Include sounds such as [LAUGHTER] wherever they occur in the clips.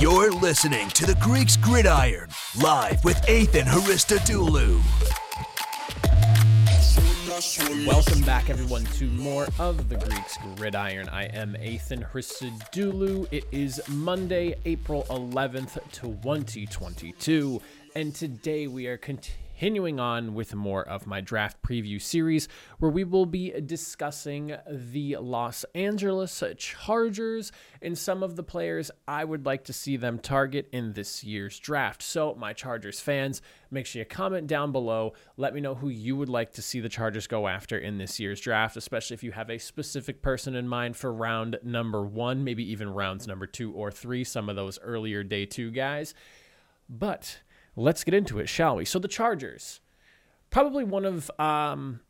You're listening to the Greeks Gridiron, live with Ethan Haristodoulou. Welcome back, everyone, to more of the Greeks Gridiron. I am Ethan Hristodoulou. It is Monday, April 11th, 2022, and today we are continuing on with more of my draft preview series where we will be discussing the Los Angeles Chargers and some of the players I would like to see them target in this year's draft. So, my Chargers fans, make sure you comment down below. Let me know who you would like to see the Chargers go after in this year's draft, especially if you have a specific person in mind for round number one, maybe even rounds number two or three, some of those earlier day two guys. But let's get into it, shall we? So the Chargers, probably one of um,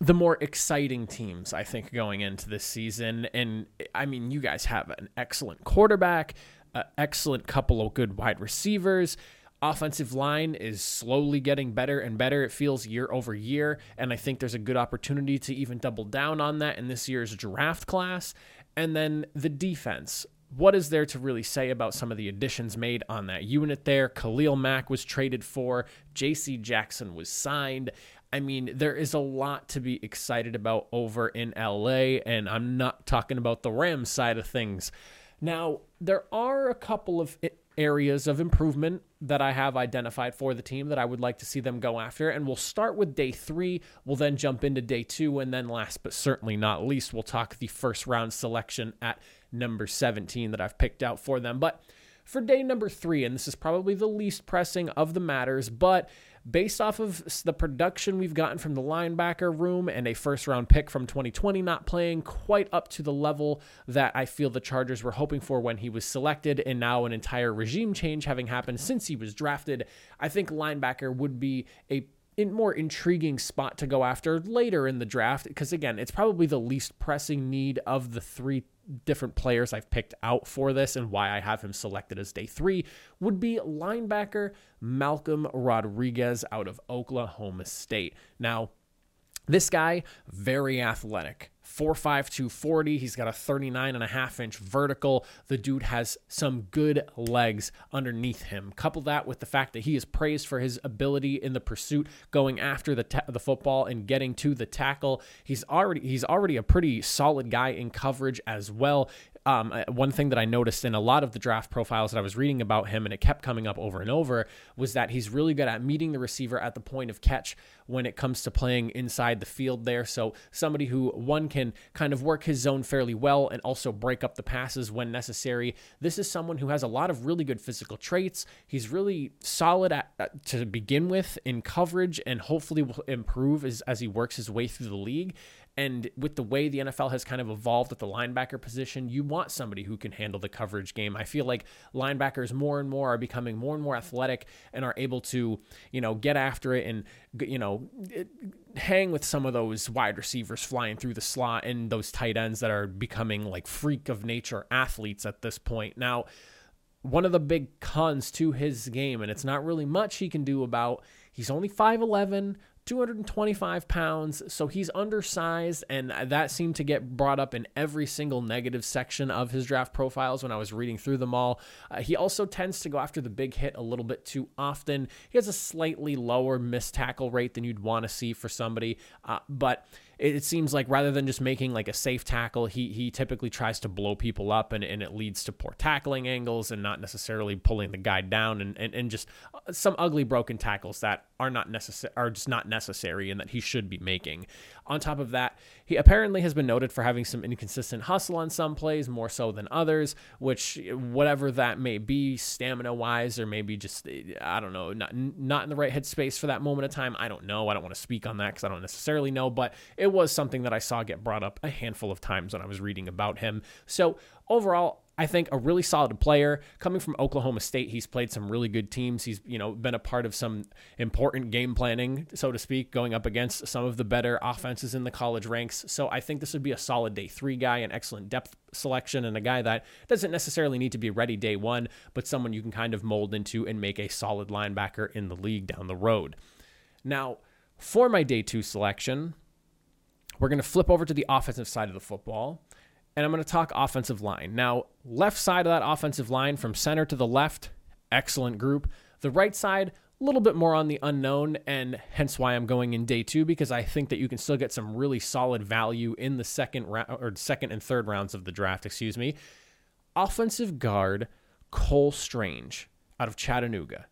the more exciting teams, I think, going into this season. And I mean, you guys have an excellent quarterback, an excellent couple of good wide receivers. Offensive line is slowly getting better and better. It feels year over year. And I think there's a good opportunity to even double down on that in this year's draft class. And then the defense what is there to really say about some of the additions made on that unit there? Khalil Mack was traded for, JC Jackson was signed. I mean, there is a lot to be excited about over in LA, and I'm not talking about the Rams side of things. Now, there are a couple of areas of improvement that I have identified for the team that I would like to see them go after. And we'll start with day three. We'll then jump into day two. And then, last but certainly not least, we'll talk the first round selection at number 17 that I've picked out for them. But for day number three, and this is probably the least pressing of the matters, but based off of the production we've gotten from the linebacker room and a first round pick from 2020 not playing quite up to the level that I feel the Chargers were hoping for when he was selected, and now an entire regime change having happened since he was drafted, I think linebacker would be a in more intriguing spot to go after later in the draft because again it's probably the least pressing need of the three different players I've picked out for this and why I have him selected as day three would be linebacker Malcolm Rodriguez out of Oklahoma State. Now, this guy, very athletic. 4'5, 240. He's got a 39 and a half inch vertical. The dude has some good legs underneath him. Couple that with the fact that he is praised for his ability in the pursuit, going after the ta- the football and getting to the tackle. He's already he's already a pretty solid guy in coverage as well um, uh, one thing that I noticed in a lot of the draft profiles that I was reading about him, and it kept coming up over and over, was that he's really good at meeting the receiver at the point of catch when it comes to playing inside the field there. So somebody who one can kind of work his zone fairly well and also break up the passes when necessary. This is someone who has a lot of really good physical traits. He's really solid at, to begin with in coverage, and hopefully will improve as as he works his way through the league. And with the way the NFL has kind of evolved at the linebacker position, you want somebody who can handle the coverage game. I feel like linebackers more and more are becoming more and more athletic and are able to, you know, get after it and, you know, hang with some of those wide receivers flying through the slot and those tight ends that are becoming like freak of nature athletes at this point. Now, one of the big cons to his game, and it's not really much he can do about. He's only 5'11, 225 pounds, so he's undersized, and that seemed to get brought up in every single negative section of his draft profiles when I was reading through them all. Uh, he also tends to go after the big hit a little bit too often. He has a slightly lower missed tackle rate than you'd want to see for somebody, uh, but it, seems like rather than just making like a safe tackle, he he typically tries to blow people up and, and it leads to poor tackling angles and not necessarily pulling the guy down and, and, and just uh, some ugly broken tackles that are not necessary are just not necessary and that he should be making. On top of that, he apparently has been noted for having some inconsistent hustle on some plays, more so than others, which whatever that may be, stamina wise, or maybe just I don't know, not not in the right headspace for that moment of time. I don't know. I don't want to speak on that because I don't necessarily know, but it was something that I saw get brought up a handful of times when I was reading about him. So overall, I think a really solid player coming from Oklahoma State. He's played some really good teams. He's you know been a part of some important game planning, so to speak, going up against some of the better offenses in the college ranks. So I think this would be a solid day three guy, an excellent depth selection, and a guy that doesn't necessarily need to be ready day one, but someone you can kind of mold into and make a solid linebacker in the league down the road. Now, for my day two selection, we're going to flip over to the offensive side of the football and I'm going to talk offensive line. Now, left side of that offensive line from center to the left, excellent group. The right side, a little bit more on the unknown, and hence why I'm going in day two because I think that you can still get some really solid value in the second round or second and third rounds of the draft. Excuse me. Offensive guard Cole Strange out of Chattanooga.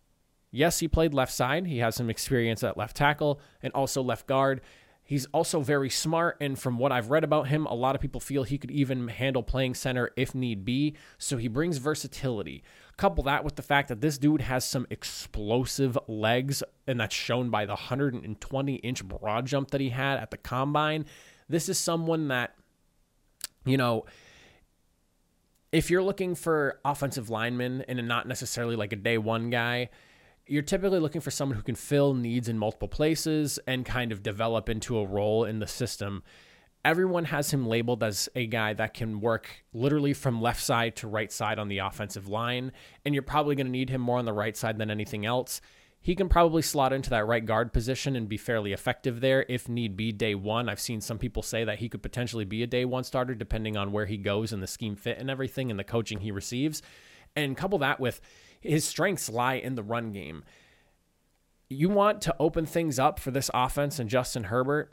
Yes, he played left side. He has some experience at left tackle and also left guard. He's also very smart, and from what I've read about him, a lot of people feel he could even handle playing center if need be. So he brings versatility. Couple that with the fact that this dude has some explosive legs, and that's shown by the 120 inch broad jump that he had at the combine. This is someone that, you know, if you're looking for offensive linemen and not necessarily like a day one guy, you're typically looking for someone who can fill needs in multiple places and kind of develop into a role in the system. Everyone has him labeled as a guy that can work literally from left side to right side on the offensive line, and you're probably going to need him more on the right side than anything else. He can probably slot into that right guard position and be fairly effective there if need be day one. I've seen some people say that he could potentially be a day one starter depending on where he goes and the scheme fit and everything and the coaching he receives. And couple that with his strengths lie in the run game. You want to open things up for this offense and Justin Herbert.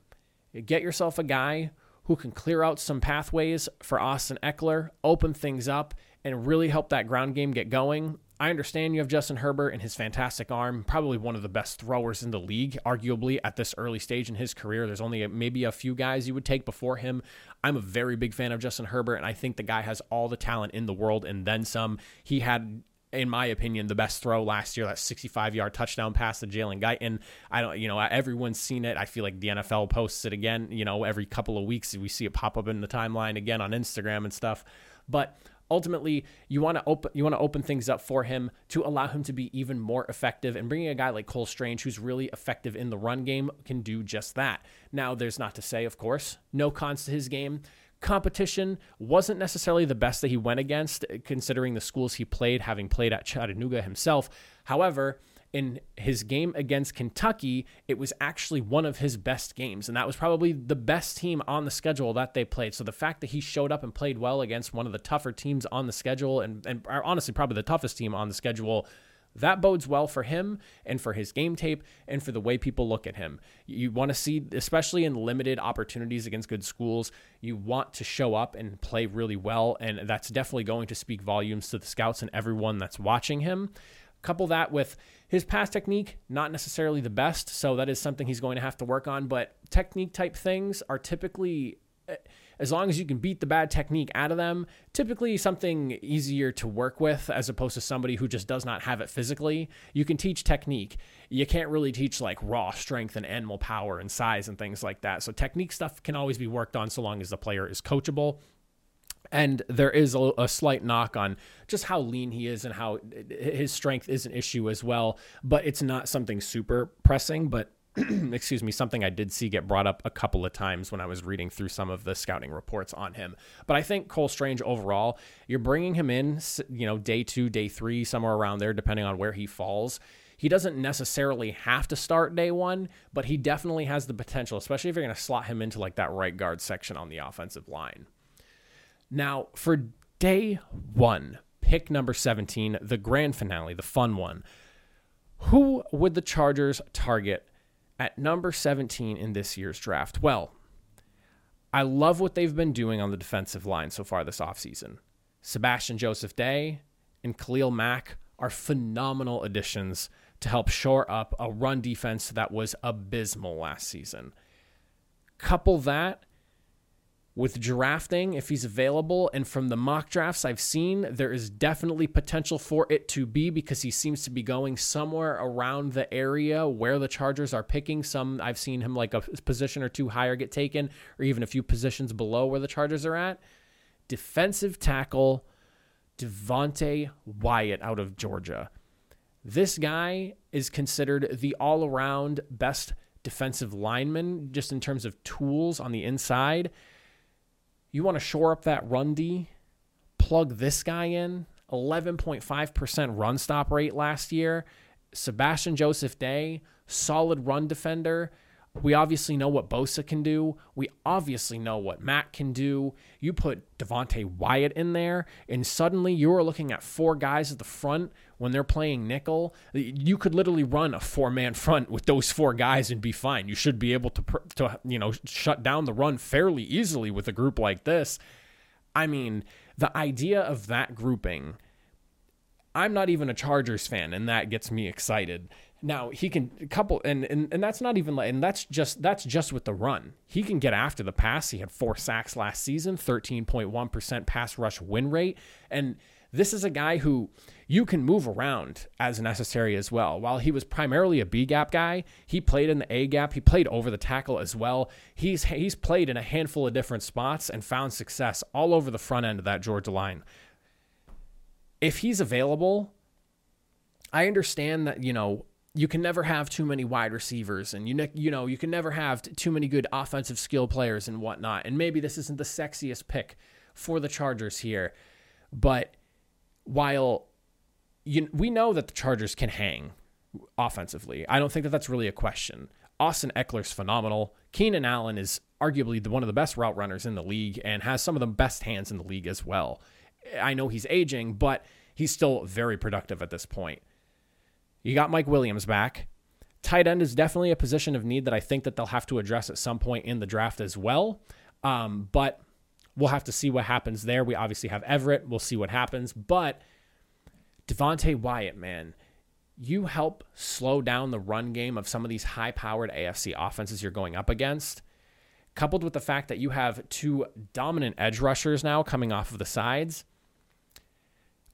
Get yourself a guy who can clear out some pathways for Austin Ekeler, open things up, and really help that ground game get going. I understand you have Justin Herbert and his fantastic arm, probably one of the best throwers in the league, arguably at this early stage in his career. There's only a, maybe a few guys you would take before him. I'm a very big fan of Justin Herbert, and I think the guy has all the talent in the world and then some. He had in my opinion, the best throw last year, that 65 yard touchdown pass to Jalen Guyton. I don't, you know, everyone's seen it. I feel like the NFL posts it again, you know, every couple of weeks. We see it pop up in the timeline again on Instagram and stuff. But ultimately you want to open you want to open things up for him to allow him to be even more effective and bringing a guy like Cole Strange who's really effective in the run game can do just that. Now there's not to say of course no cons to his game competition wasn't necessarily the best that he went against, considering the schools he played, having played at Chattanooga himself. However, in his game against Kentucky, it was actually one of his best games. And that was probably the best team on the schedule that they played. So the fact that he showed up and played well against one of the tougher teams on the schedule, and, and honestly, probably the toughest team on the schedule, that bodes well for him and for his game tape and for the way people look at him. You want to see, especially in limited opportunities against good schools, you want to show up and play really well. And that's definitely going to speak volumes to the scouts and everyone that's watching him. Couple that with his pass technique, not necessarily the best. So that is something he's going to have to work on. But technique type things are typically eh, as long as you can beat the bad technique out of them, typically something easier to work with as opposed to somebody who just does not have it physically. You can teach technique. You can't really teach like raw strength and animal power and size and things like that. So technique stuff can always be worked on so long as the player is coachable. And there is a, a, slight knock on just how lean he is and how his strength is an issue as well. But it's not something super pressing. But [CLEARS THROAT] excuse me, something I did see get brought up a couple of times when I was reading through some of the scouting reports on him. But I think Cole Strange overall, you're bringing him in, you know, day two, day three, somewhere around there, depending on where he falls. He doesn't necessarily have to start day one, but he definitely has the potential, especially if you're going to slot him into like that right guard section on the offensive line. Now, for day one, pick number 17, the grand finale, the fun one. Who would the Chargers target at number 17 in this year's draft? Well, I love what they've been doing on the defensive line so far this offseason. Sebastian Joseph Day and Khalil Mack are phenomenal additions to help shore up a run defense that was abysmal last season. Couple that with drafting if he's available. And from the mock drafts I've seen, there is definitely potential for it to be because he seems to be going somewhere around the area where the Chargers are picking. Some I've seen him like a position or two higher get taken, or even a few positions below where the Chargers are at. Defensive tackle Devonte Wyatt out of Georgia. This guy is considered the all around best defensive lineman just in terms of tools on the inside. You want to shore up that run D? Plug this guy in. 11.5% run stop rate last year. Sebastian Joseph Day, solid run defender. We obviously know what Bosa can do. We obviously know what Mack can do. You put Devonte Wyatt in there, and suddenly you are looking at four guys at the front when they're playing nickel. You could literally run a four-man front with those four guys and be fine. You should be able to, to you know, shut down the run fairly easily with a group like this. I mean, the idea of that grouping. I'm not even a Chargers fan, and that gets me excited. Now he can couple and, and and that's not even like, and that's just that's just with the run. He can get after the pass. He had four sacks last season, 13.1% pass rush win rate. And this is a guy who you can move around as necessary as well. While he was primarily a B gap guy, he played in the A gap. He played over the tackle as well. He's he's played in a handful of different spots and found success all over the front end of that Georgia line. If he's available, I understand that, you know, you can never have too many wide receivers and you ne- you know you can never have t- too many good offensive skill players and whatnot. And maybe this isn't the sexiest pick for the chargers here but while you, we know that the chargers can hang offensively i don't think that that's really a question. Austin ekeler's phenomenal. Keenan allen is arguably the, one of the best route runners in the league and has some of the best hands in the league as well i know he's aging but he's still very productive at this point you got Mike Williams back. Tight end is definitely a position of need that I think that they'll have to address at some point in the draft as well. Um, but we'll have to see what happens there. We obviously have Everett. We'll see what happens. But Devonte Wyatt, man, you help slow down the run game of some of these high powered AFC offenses you're going up against. Coupled with the fact that you have two dominant edge rushers now coming off of the sides,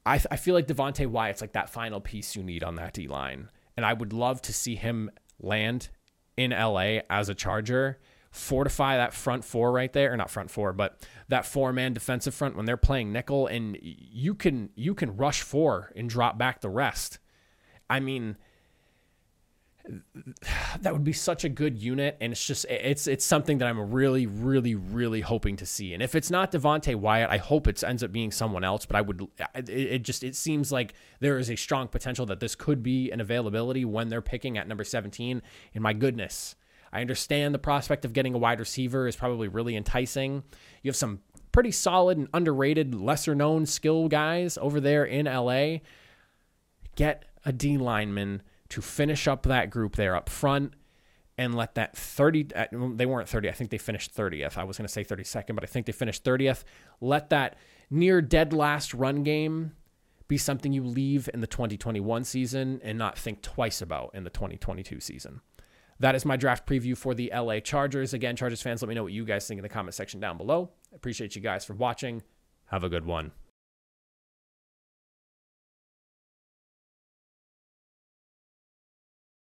I, I feel like Devonte Wyatt's like that final piece you need on that D line, and I would love to see him land in LA as a Charger, fortify that front four right there, or not front four, but that four man defensive front when they're playing nickel, and you can you can rush four and drop back the rest. I mean, that would be such a good unit and it's just it's it's something that I'm really really really hoping to see. And if it's not Devonte Wyatt I hope it ends up being someone else but I would it, it, just it seems like there is a strong potential that this could be an availability when they're picking at number 17 and my goodness I understand the prospect of getting a wide receiver is probably really enticing. You have some pretty solid and underrated lesser known skill guys over there in LA get a D lineman to finish up that group there up front and let that 30 uh, they weren't 30 i think they finished 30th i was going to say 32nd but i think they finished 30th let that near dead last run game be something you leave in the 2021 season and not think twice about in the 2022 season. That is my draft preview for the la chargers. Again chargers fans let me know what you guys think in the comment section down below. I appreciate you guys for watching. Have a good one